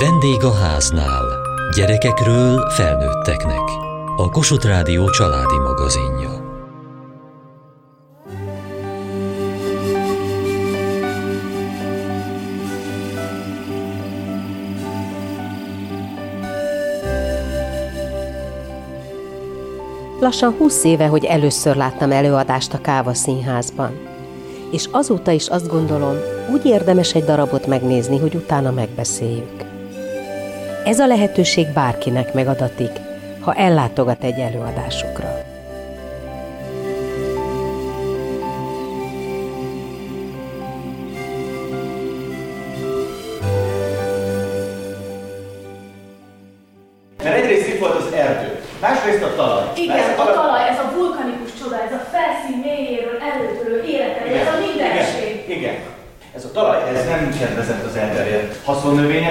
Vendég a háznál. Gyerekekről felnőtteknek. A Kossuth Rádió családi magazinja. Lassan húsz éve, hogy először láttam előadást a Káva Színházban. És azóta is azt gondolom, úgy érdemes egy darabot megnézni, hogy utána megbeszéljük. Ez a lehetőség bárkinek megadatik, ha ellátogat egy előadásukra.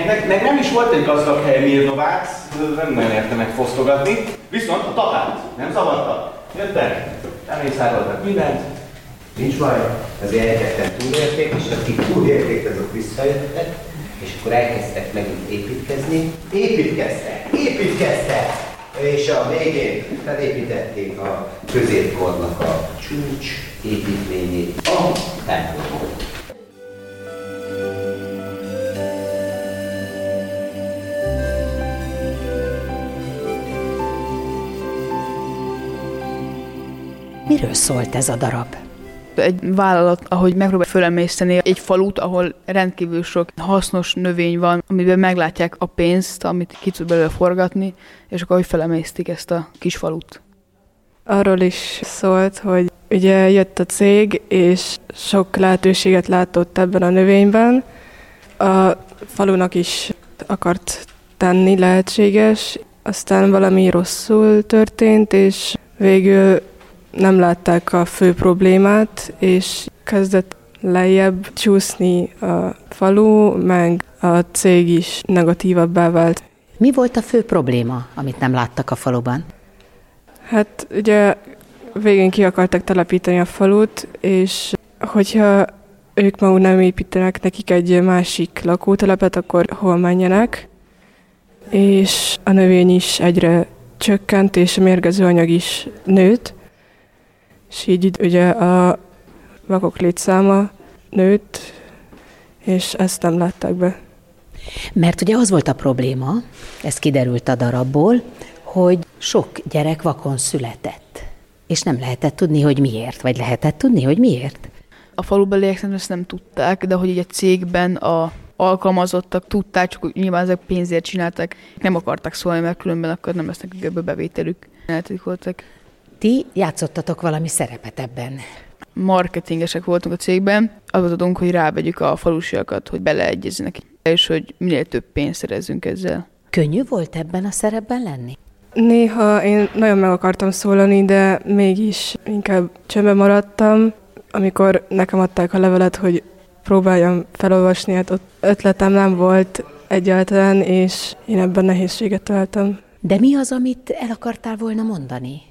Haszonnövényeknek, meg nem is volt egy gazdag hely Mirnovácz, nem nagyon értenek fosztogatni. Viszont a tatát nem zavarta. Jöttek, elmészároltak mindent, Nincs baj, azért elkezdtem túlélték, és akik túlélték, azok visszajöttek, és akkor elkezdtek megint építkezni. Építkeztek, építkeztek! És a végén felépítették a középkornak a csúcs építményét, a templomot. Miről szólt ez a darab? Egy vállalat, ahogy megpróbál fölemészteni egy falut, ahol rendkívül sok hasznos növény van, amiben meglátják a pénzt, amit ki tud belőle forgatni, és akkor hogy felemésztik ezt a kis falut. arról is szólt, hogy ugye jött a cég, és sok lehetőséget látott ebben a növényben. A falunak is akart tenni lehetséges, aztán valami rosszul történt, és végül nem látták a fő problémát, és kezdett lejjebb csúszni a falu, meg a cég is negatívabbá vált. Mi volt a fő probléma, amit nem láttak a faluban? Hát ugye végén ki akartak telepíteni a falut, és hogyha ők maguk nem építenek nekik egy másik lakótelepet, akkor hol menjenek, és a növény is egyre csökkent, és a mérgező anyag is nőtt, és így ugye a vakok létszáma nőtt, és ezt nem látták be. Mert ugye az volt a probléma, ez kiderült a darabból, hogy sok gyerek vakon született. És nem lehetett tudni, hogy miért, vagy lehetett tudni, hogy miért. A falubeliek szerintem ezt nem tudták, de hogy így a cégben a alkalmazottak tudták, csak nyilván ezek pénzért csinálták, nem akartak szólni, mert különben akkor nem lesz nekik ebből bevételük. Eltitkoltak. Ti játszottatok valami szerepet ebben. Marketingesek voltunk a cégben, az adunk, hogy rávegyük a falusiakat, hogy beleegyezzenek, és hogy minél több pénzt szerezzünk ezzel. Könnyű volt ebben a szerepben lenni? Néha én nagyon meg akartam szólani, de mégis inkább csöndben maradtam. Amikor nekem adták a levelet, hogy próbáljam felolvasni, hát ott ötletem nem volt egyáltalán, és én ebben nehézséget találtam. De mi az, amit el akartál volna mondani?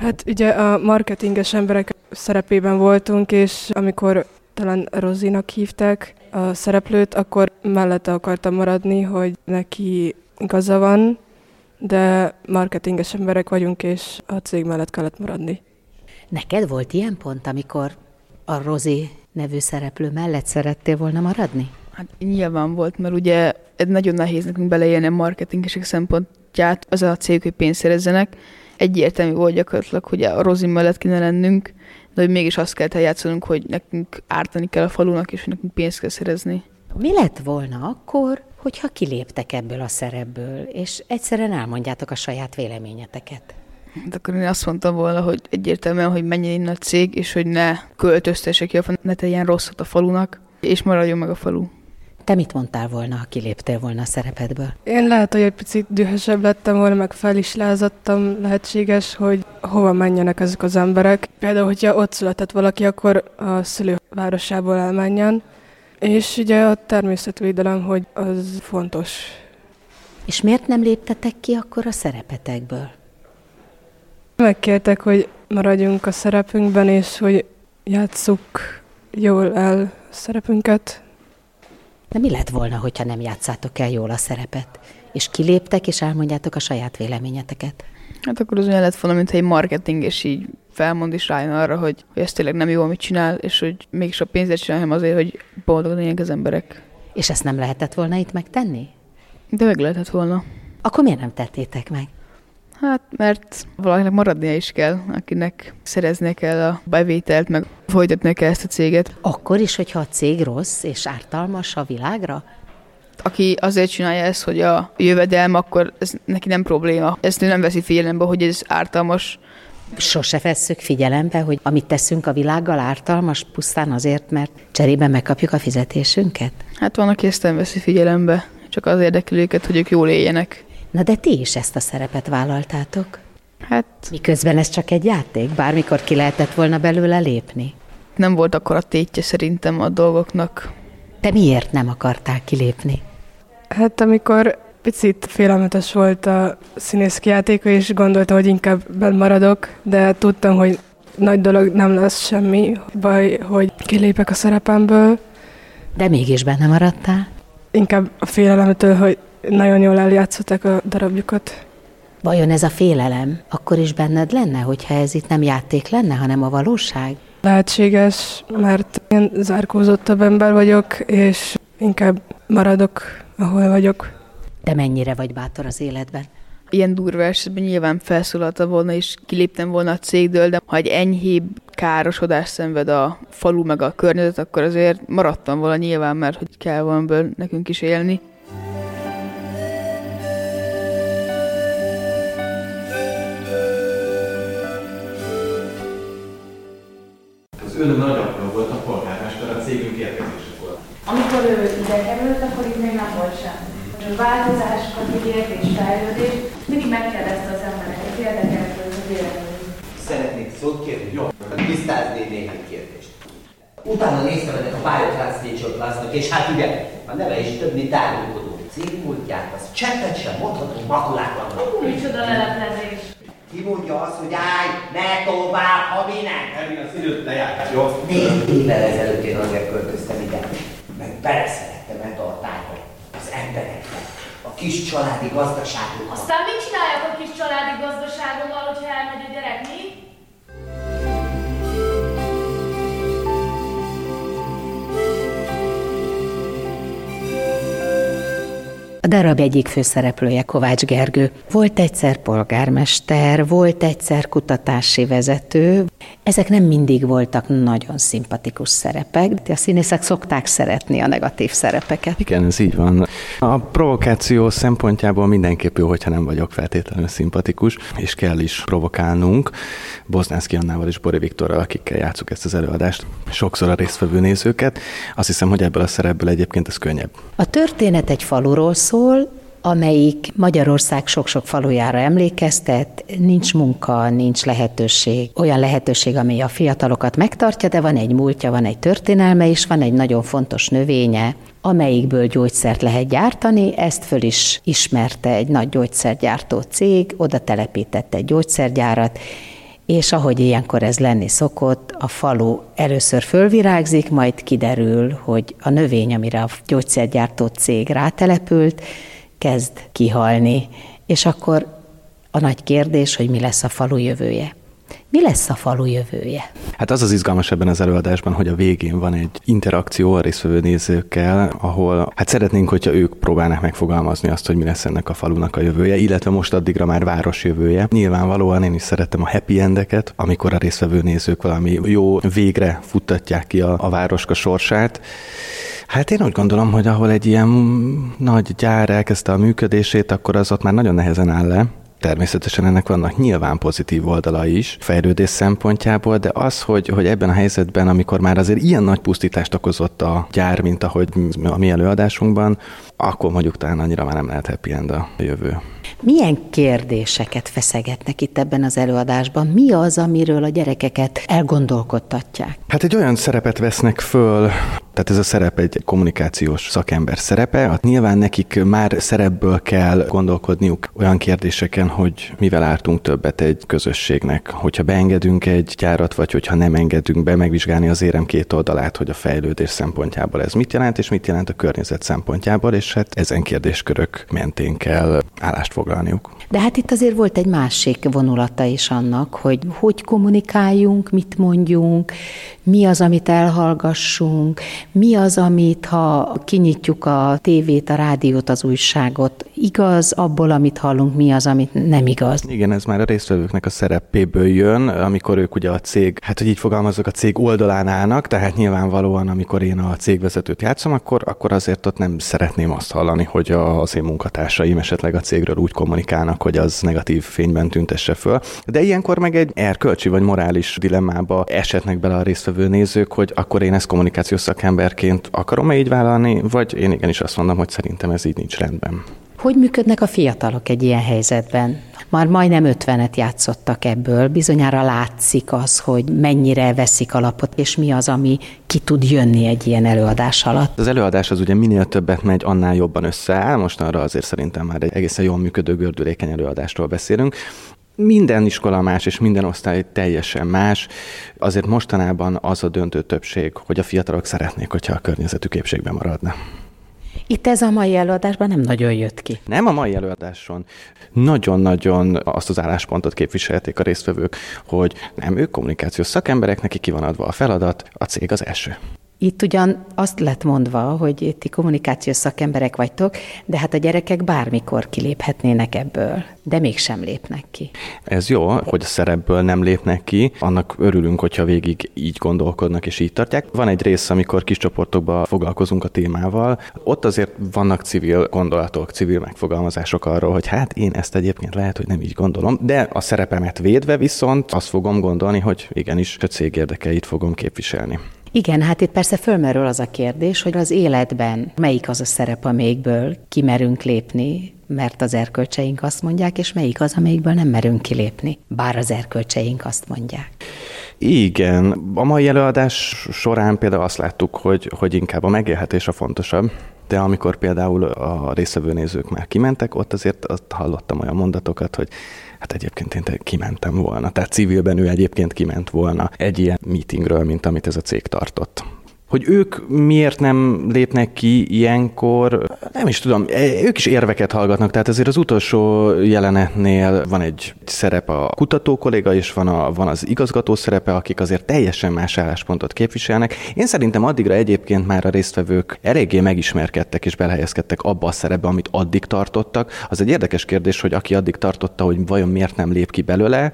Hát ugye a marketinges emberek szerepében voltunk, és amikor talán Rozinak hívták a szereplőt, akkor mellette akartam maradni, hogy neki igaza van, de marketinges emberek vagyunk, és a cég mellett kellett maradni. Neked volt ilyen pont, amikor a Rozi nevű szereplő mellett szerettél volna maradni? Hát nyilván volt, mert ugye ez nagyon nehéz nekünk beleélni a marketingesek szempontját, az a cég, hogy pénzt szerezzenek. Egyértelmű volt gyakorlatilag, hogy a Rozi mellett kéne lennünk, de hogy mégis azt kellett eljátszanunk, hogy nekünk ártani kell a falunak, és hogy nekünk pénzt kell szerezni. Mi lett volna akkor, hogyha kiléptek ebből a szerepből, és egyszerűen elmondjátok a saját véleményeteket? Hát akkor én azt mondtam volna, hogy egyértelműen, hogy menjen innen a cég, és hogy ne költöztesse ki, ne tegyen rosszat a falunak, és maradjon meg a falu. Te mit mondtál volna, ha kiléptél volna a szerepedből? Én lehet, hogy egy picit dühösebb lettem volna, meg fel is lázadtam, lehetséges, hogy hova menjenek ezek az emberek. Például, hogyha ott született valaki, akkor a szülővárosából elmenjen. És ugye a természetvédelem, hogy az fontos. És miért nem léptetek ki akkor a szerepetekből? Megkértek, hogy maradjunk a szerepünkben, és hogy játsszuk jól el a szerepünket. De mi lett volna, hogyha nem játszátok el jól a szerepet? És kiléptek, és elmondjátok a saját véleményeteket? Hát akkor az olyan lett volna, mintha egy marketing, és így felmond is rájön arra, hogy, hogy ez tényleg nem jó, amit csinál, és hogy mégis a pénzért csinálja, azért, hogy boldog legyenek az emberek. És ezt nem lehetett volna itt megtenni? De meg lehetett volna. Akkor miért nem tettétek meg? Hát, mert valakinek maradnia is kell, akinek szereznie kell a bevételt, meg folytatnia kell ezt a céget. Akkor is, hogyha a cég rossz és ártalmas a világra? Aki azért csinálja ezt, hogy a jövedelm, akkor ez neki nem probléma. Ezt ő nem veszi figyelembe, hogy ez ártalmas. Sose vesszük figyelembe, hogy amit teszünk a világgal ártalmas, pusztán azért, mert cserébe megkapjuk a fizetésünket? Hát van, aki ezt nem veszi figyelembe, csak az érdekel őket, hogy ők jól éljenek. Na de ti is ezt a szerepet vállaltátok. Hát Miközben ez csak egy játék, bármikor ki lehetett volna belőle lépni. nem volt akkor a tétje szerintem a dolgoknak. Te miért nem akartál kilépni? Hát amikor picit félelmetes volt a színész kijátéka, és gondoltam, hogy inkább benn maradok, de tudtam, hogy nagy dolog nem lesz semmi baj, hogy kilépek a szerepemből. De mégis benne maradtál. Inkább a félelemtől, hogy nagyon jól eljátszották a darabjukat. Vajon ez a félelem akkor is benned lenne, hogyha ez itt nem játék lenne, hanem a valóság? Lehetséges, mert én zárkózottabb ember vagyok, és inkább maradok, ahol vagyok. De mennyire vagy bátor az életben? Ilyen durva esetben nyilván felszólalta volna, és kiléptem volna a cégdől, de ha egy enyhébb károsodás szenved a falu meg a környezet, akkor azért maradtam volna nyilván, mert hogy kell valamiből nekünk is élni. Ön nagyapja volt a polgármester a cégünk érkezésekor. Amikor ő ide került, akkor itt még nem volt semmi. A változásokat ígért és fejlődés, mindig megkérdezte az embereket, érdekelt ez a vélemény. Szeretnék szót kérni? Jó. Tisztázni néhány kérdést. Utána néztem ennek a Biotranslator Plus-nak, és hát ugye, a neve is több, mint árulkodó cégmúltját, az cseppet sem mondható makulák vannak. Micsoda leleplezés! Ki mondja azt, hogy állj, ne tovább, ha mi nem? Ervin, az időt lejártál, jó? Négy évvel ezelőtt én azért költöztem ide, meg beleszerettem ebbe a tájba, az emberekbe, a kis családi gazdaságunkba. Aztán mit csináljak a kis darab egyik főszereplője Kovács Gergő. Volt egyszer polgármester, volt egyszer kutatási vezető. Ezek nem mindig voltak nagyon szimpatikus szerepek, de a színészek szokták szeretni a negatív szerepeket. Igen, ez így van. A provokáció szempontjából mindenképp jó, hogyha nem vagyok feltétlenül szimpatikus, és kell is provokálnunk. Boznánszki Annával és Bori Viktorral, akikkel játszuk ezt az előadást, sokszor a résztvevő nézőket. Azt hiszem, hogy ebből a szerepből egyébként ez könnyebb. A történet egy faluról szól, amelyik Magyarország sok-sok falujára emlékeztet, nincs munka, nincs lehetőség, olyan lehetőség, ami a fiatalokat megtartja, de van egy múltja, van egy történelme, és van egy nagyon fontos növénye, amelyikből gyógyszert lehet gyártani, ezt föl is ismerte egy nagy gyógyszergyártó cég, oda telepítette egy gyógyszergyárat, és ahogy ilyenkor ez lenni szokott, a falu először fölvirágzik, majd kiderül, hogy a növény, amire a gyógyszergyártó cég rátelepült, kezd kihalni. És akkor a nagy kérdés, hogy mi lesz a falu jövője. Mi lesz a falu jövője? Hát az az izgalmas ebben az előadásban, hogy a végén van egy interakció a résztvevő nézőkkel, ahol hát szeretnénk, hogyha ők próbálnak megfogalmazni azt, hogy mi lesz ennek a falunak a jövője, illetve most addigra már város jövője. Nyilvánvalóan én is szeretem a happy endeket, amikor a résztvevő nézők valami jó végre futtatják ki a, a városka sorsát. Hát én úgy gondolom, hogy ahol egy ilyen nagy gyár elkezdte a működését, akkor az ott már nagyon nehezen áll le. Természetesen ennek vannak nyilván pozitív oldalai is fejlődés szempontjából, de az, hogy, hogy ebben a helyzetben, amikor már azért ilyen nagy pusztítást okozott a gyár, mint ahogy a mi előadásunkban, akkor mondjuk talán annyira már nem lehet happy end a jövő. Milyen kérdéseket feszegetnek itt ebben az előadásban? Mi az, amiről a gyerekeket elgondolkodtatják? Hát egy olyan szerepet vesznek föl, Tehát ez a szerep egy kommunikációs szakember szerepe. Hát nyilván nekik már szerepből kell gondolkodniuk olyan kérdéseken, hogy mivel ártunk többet egy közösségnek. Hogyha beengedünk egy gyárat, vagy hogyha nem engedünk be, megvizsgálni az érem két oldalát, hogy a fejlődés szempontjából ez mit jelent, és mit jelent a környezet szempontjából, és hát ezen kérdéskörök mentén kell állást foglalniuk. De hát itt azért volt egy másik vonulata is annak, hogy hogy kommunikáljunk, mit mondjunk, mi az, amit elhallgassunk, mi az, amit ha kinyitjuk a tévét, a rádiót, az újságot, igaz abból, amit hallunk, mi az, amit nem igaz. Igen, ez már a résztvevőknek a szerepéből jön, amikor ők ugye a cég, hát hogy így fogalmazok, a cég oldalán állnak, tehát nyilvánvalóan, amikor én a cégvezetőt játszom, akkor, akkor azért ott nem szeretném azt hallani, hogy az én munkatársaim esetleg a cégről úgy kommunikálnak, hogy az negatív fényben tüntesse föl. De ilyenkor meg egy erkölcsi vagy morális dilemmába esetnek bele a résztvevő nézők, hogy akkor én ezt kommunikációs szakemberként akarom-e így vállalni, vagy én igenis azt mondom, hogy szerintem ez így nincs rendben. Hogy működnek a fiatalok egy ilyen helyzetben? Már majdnem ötvenet játszottak ebből, bizonyára látszik az, hogy mennyire veszik alapot, és mi az, ami ki tud jönni egy ilyen előadás alatt. Az előadás az ugye minél többet megy, annál jobban összeáll. Most arra azért szerintem már egy egészen jól működő gördülékeny előadástól beszélünk minden iskola más, és minden osztály teljesen más. Azért mostanában az a döntő többség, hogy a fiatalok szeretnék, hogyha a környezetük épségben maradna. Itt ez a mai előadásban nem nagyon jött ki. Nem a mai előadáson. Nagyon-nagyon azt az álláspontot képviselték a résztvevők, hogy nem, ők kommunikációs szakemberek, neki ki van adva a feladat, a cég az első. Itt ugyan azt lett mondva, hogy ti kommunikációs szakemberek vagytok, de hát a gyerekek bármikor kiléphetnének ebből, de mégsem lépnek ki. Ez jó, hogy a szerepből nem lépnek ki, annak örülünk, hogyha végig így gondolkodnak és így tartják. Van egy rész, amikor kis csoportokban foglalkozunk a témával, ott azért vannak civil gondolatok, civil megfogalmazások arról, hogy hát én ezt egyébként lehet, hogy nem így gondolom, de a szerepemet védve viszont azt fogom gondolni, hogy igenis a cég érdekeit fogom képviselni. Igen, hát itt persze fölmerül az a kérdés, hogy az életben melyik az a szerep, amelyikből kimerünk lépni, mert az erkölcseink azt mondják, és melyik az, amelyikből nem merünk kilépni, bár az erkölcseink azt mondják. Igen, a mai előadás során például azt láttuk, hogy, hogy inkább a megélhetés a fontosabb, de amikor például a részvevő nézők már kimentek, ott azért azt hallottam olyan mondatokat, hogy hát egyébként én kimentem volna. Tehát civilben ő egyébként kiment volna egy ilyen meetingről, mint amit ez a cég tartott. Hogy ők miért nem lépnek ki ilyenkor, nem is tudom, e, ők is érveket hallgatnak, tehát azért az utolsó jelenetnél van egy szerep a kutató kolléga, és van, a, van az igazgató szerepe, akik azért teljesen más álláspontot képviselnek. Én szerintem addigra egyébként már a résztvevők eléggé megismerkedtek és belehelyezkedtek abba a szerepbe, amit addig tartottak. Az egy érdekes kérdés, hogy aki addig tartotta, hogy vajon miért nem lép ki belőle,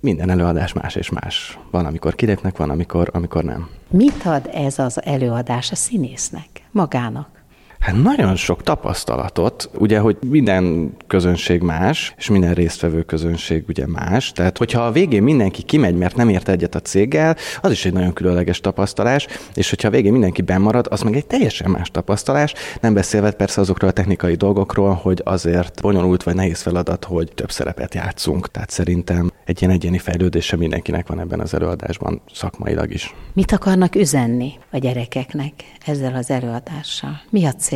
minden előadás más és más. Van, amikor kilépnek, van, amikor, amikor nem. Mit ad ez az előadás a színésznek, magának? Hát nagyon sok tapasztalatot, ugye, hogy minden közönség más, és minden résztvevő közönség ugye más. Tehát, hogyha a végén mindenki kimegy, mert nem ért egyet a céggel, az is egy nagyon különleges tapasztalás, és hogyha a végén mindenki bemarad, az meg egy teljesen más tapasztalás, nem beszélve persze azokról a technikai dolgokról, hogy azért bonyolult vagy nehéz feladat, hogy több szerepet játszunk. Tehát szerintem egy ilyen egyéni fejlődése mindenkinek van ebben az előadásban, szakmailag is. Mit akarnak üzenni a gyerekeknek ezzel az előadással? Mi a cél?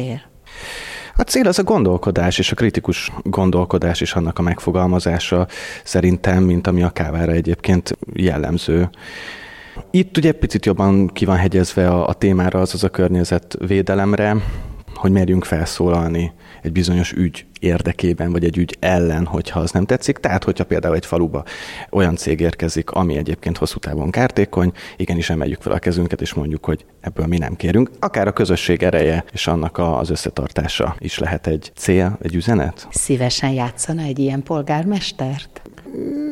A cél az a gondolkodás, és a kritikus gondolkodás is annak a megfogalmazása szerintem, mint ami a kávára egyébként jellemző. Itt ugye picit jobban ki van hegyezve a, a témára, az a környezetvédelemre, hogy merjünk felszólalni egy bizonyos ügy érdekében, vagy egy ügy ellen, hogyha az nem tetszik. Tehát, hogyha például egy faluba olyan cég érkezik, ami egyébként hosszú távon kártékony, igenis emeljük fel a kezünket, és mondjuk, hogy ebből mi nem kérünk. Akár a közösség ereje és annak az összetartása is lehet egy cél, egy üzenet. Szívesen játszana egy ilyen polgármestert?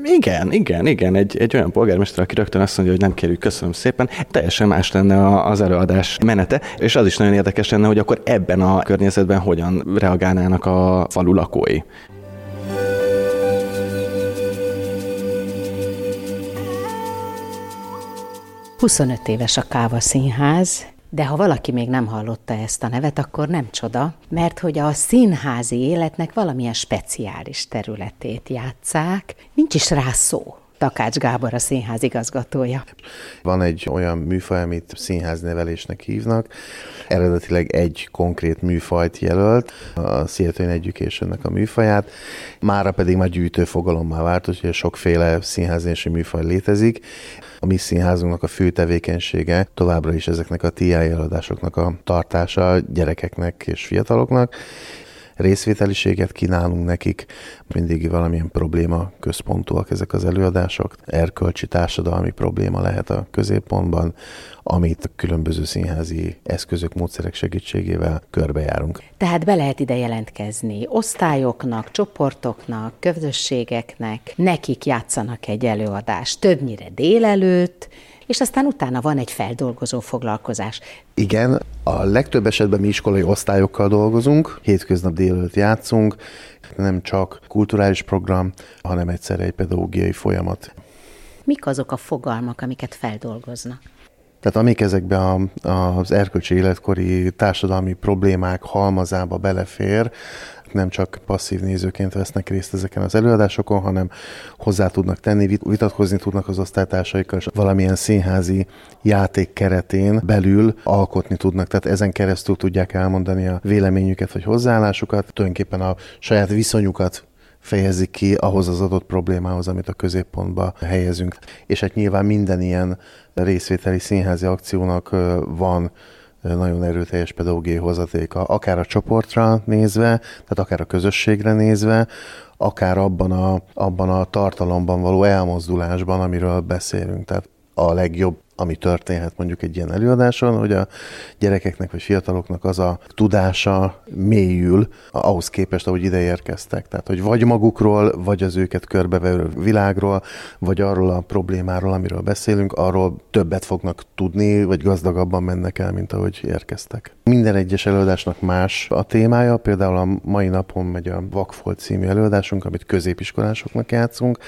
Igen, igen, igen. Egy, egy olyan polgármester, aki rögtön azt mondja, hogy nem kérjük, köszönöm szépen, teljesen más lenne az előadás menete, és az is nagyon érdekes lenne, hogy akkor ebben a környezetben hogyan reagálnának a falu lakói. Huszonöt éves a Káva Színház, de ha valaki még nem hallotta ezt a nevet, akkor nem csoda, mert hogy a színházi életnek valamilyen speciális területét játszák, nincs is rá szó. Takács Gábor a színház igazgatója. Van egy olyan műfaj, amit színháznevelésnek hívnak. Eredetileg egy konkrét műfajt jelölt, a Seattle education a műfaját, mára pedig már gyűjtő fogalommá vált, úgyhogy sokféle színháznési műfaj létezik. A mi színházunknak a fő tevékenysége továbbra is ezeknek a TI eladásoknak a tartása gyerekeknek és fiataloknak, részvételiséget kínálunk nekik, mindig valamilyen probléma központúak ezek az előadások, erkölcsi társadalmi probléma lehet a középpontban, amit a különböző színházi eszközök, módszerek segítségével körbejárunk. Tehát be lehet ide jelentkezni osztályoknak, csoportoknak, közösségeknek, nekik játszanak egy előadást, többnyire délelőtt, és aztán utána van egy feldolgozó foglalkozás. Igen, a legtöbb esetben mi iskolai osztályokkal dolgozunk, hétköznap délelőtt játszunk, nem csak kulturális program, hanem egyszerre egy pedagógiai folyamat. Mik azok a fogalmak, amiket feldolgoznak? Tehát amik ezekbe a, az erkölcsi életkori társadalmi problémák halmazába belefér, nem csak passzív nézőként vesznek részt ezeken az előadásokon, hanem hozzá tudnak tenni, vitatkozni tudnak az osztálytársaikkal, és valamilyen színházi játék keretén belül alkotni tudnak. Tehát ezen keresztül tudják elmondani a véleményüket vagy hozzáállásukat, tulajdonképpen a saját viszonyukat fejezik ki ahhoz az adott problémához, amit a középpontba helyezünk. És hát nyilván minden ilyen részvételi színházi akciónak van nagyon erőteljes pedagógiai hozatéka, akár a csoportra nézve, tehát akár a közösségre nézve, akár abban a, abban a tartalomban való elmozdulásban, amiről beszélünk. Tehát a legjobb ami történhet mondjuk egy ilyen előadáson, hogy a gyerekeknek vagy fiataloknak az a tudása mélyül ahhoz képest, ahogy ide érkeztek. Tehát, hogy vagy magukról, vagy az őket körbevevő világról, vagy arról a problémáról, amiről beszélünk, arról többet fognak tudni, vagy gazdagabban mennek el, mint ahogy érkeztek. Minden egyes előadásnak más a témája, például a mai napon megy a Vakfolt című előadásunk, amit középiskolásoknak játszunk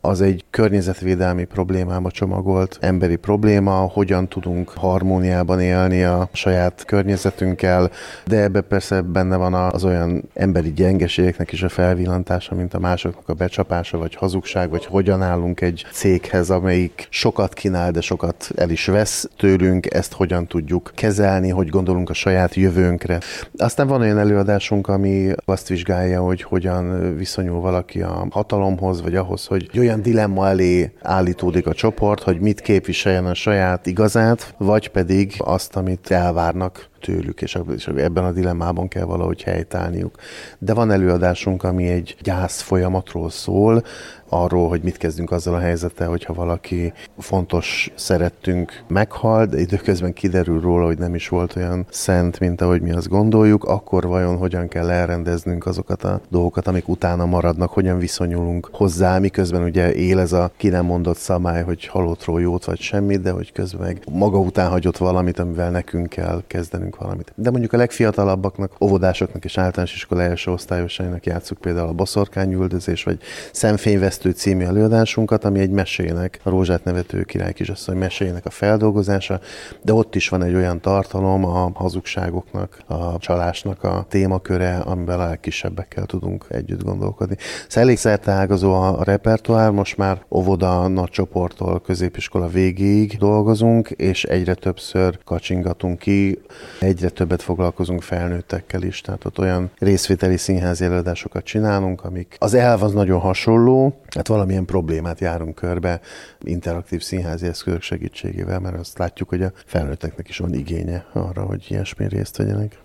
az egy környezetvédelmi problémába csomagolt emberi probléma, hogyan tudunk harmóniában élni a saját környezetünkkel, de ebbe persze benne van az olyan emberi gyengeségeknek is a felvillantása, mint a másoknak a becsapása, vagy hazugság, vagy hogyan állunk egy céghez, amelyik sokat kínál, de sokat el is vesz tőlünk, ezt hogyan tudjuk kezelni, hogy gondolunk a saját jövőnkre. Aztán van olyan előadásunk, ami azt vizsgálja, hogy hogyan viszonyul valaki a hatalomhoz, vagy ahhoz, hogy olyan dilemma elé állítódik a csoport, hogy mit képviseljen a saját igazát, vagy pedig azt, amit elvárnak tőlük, és ebben a dilemmában kell valahogy helytállniuk. De van előadásunk, ami egy gyász folyamatról szól, arról, hogy mit kezdünk azzal a helyzettel, hogyha valaki fontos szerettünk meghal, de időközben kiderül róla, hogy nem is volt olyan szent, mint ahogy mi azt gondoljuk, akkor vajon hogyan kell elrendeznünk azokat a dolgokat, amik utána maradnak, hogyan viszonyulunk hozzá, miközben ugye él ez a ki nem mondott szabály, hogy halottról jót vagy semmit, de hogy közben meg maga után hagyott valamit, amivel nekünk kell kezdenünk valamit. De mondjuk a legfiatalabbaknak, óvodásoknak és általános iskola első osztályosainak játszuk például a boszorkányüldözés, vagy szemfényvesz Keresztül című előadásunkat, ami egy mesének, a Rózsát nevető király kisasszony mesének a feldolgozása, de ott is van egy olyan tartalom a hazugságoknak, a csalásnak a témaköre, amivel a legkisebbekkel tudunk együtt gondolkodni. Szóval elég szerteágazó a repertoár, most már óvoda nagy csoporttól középiskola végéig dolgozunk, és egyre többször kacsingatunk ki, egyre többet foglalkozunk felnőttekkel is, tehát ott olyan részvételi színházi előadásokat csinálunk, amik az elv az nagyon hasonló, hát valamilyen problémát járunk körbe interaktív színházi eszközök segítségével, mert azt látjuk, hogy a felnőtteknek is van igénye arra, hogy ilyesmi részt vegyenek.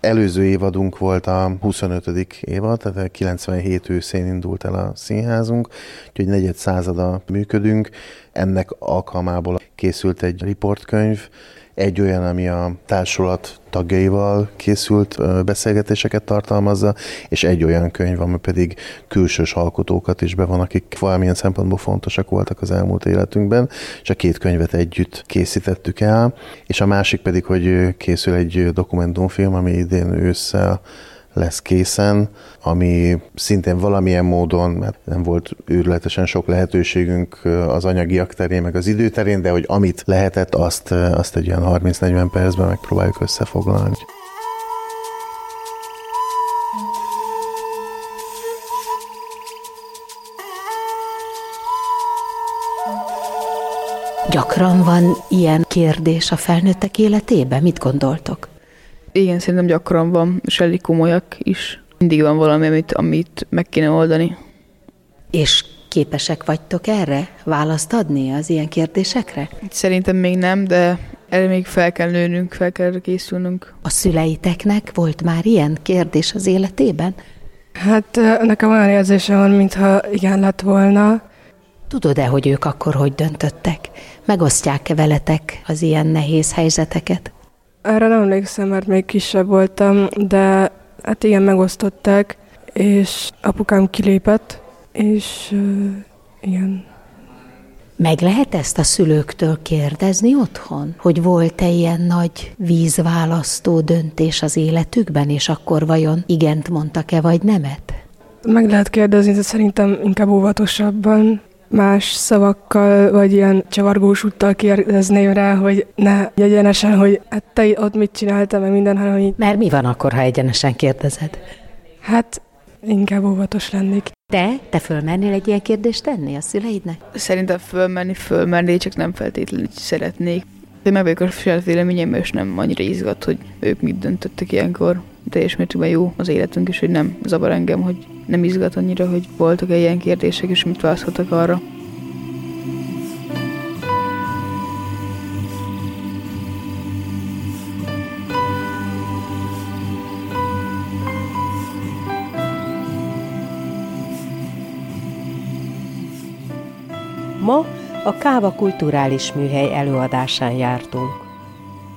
Előző évadunk volt a 25. évad, tehát 97 őszén indult el a színházunk, úgyhogy negyed százada működünk. Ennek alkalmából készült egy riportkönyv, egy olyan, ami a társulat tagjaival készült beszélgetéseket tartalmazza, és egy olyan könyv, ami pedig külsős alkotókat is be van, akik valamilyen szempontból fontosak voltak az elmúlt életünkben, és a két könyvet együtt készítettük el, és a másik pedig, hogy készül egy dokumentumfilm, ami idén ősszel lesz készen, ami szintén valamilyen módon, mert nem volt őrületesen sok lehetőségünk az anyagiak terén, meg az idő terén, de hogy amit lehetett, azt, azt egy ilyen 30-40 percben megpróbáljuk összefoglalni. Gyakran van ilyen kérdés a felnőttek életében? Mit gondoltok? Igen, szerintem gyakran van, és elég komolyak is. Mindig van valami, amit, amit meg kéne oldani. És képesek vagytok erre? Választ adni az ilyen kérdésekre? Szerintem még nem, de erre még fel kell nőnünk, fel kell készülnünk. A szüleiteknek volt már ilyen kérdés az életében? Hát nekem olyan érzése van, mintha igen lett volna. Tudod-e, hogy ők akkor hogy döntöttek? Megosztják-e veletek az ilyen nehéz helyzeteket? Erre nem emlékszem, mert még kisebb voltam, de hát igen, megosztották, és apukám kilépett, és uh, igen. Meg lehet ezt a szülőktől kérdezni otthon? Hogy volt-e ilyen nagy vízválasztó döntés az életükben, és akkor vajon igent mondtak-e, vagy nemet? Meg lehet kérdezni, de szerintem inkább óvatosabban, más szavakkal, vagy ilyen csavargós úttal kérdezném rá, hogy ne egyenesen, hogy hát te ott mit csináltál, meg minden, hanem így... Mert mi van akkor, ha egyenesen kérdezed? Hát inkább óvatos lennék. Te? Te fölmernél egy ilyen kérdést tenni a szüleidnek? Szerintem fölmenni, fölmenni, csak nem feltétlenül szeretnék. De meg vagyok a saját véleményem, és nem annyira izgat, hogy ők mit döntöttek ilyenkor. Teljes mértékben jó az életünk is, hogy nem zavar engem, hogy nem izgat annyira, hogy voltak-e ilyen kérdések, és mit választhatok arra. Ma a Káva Kulturális Műhely előadásán jártunk.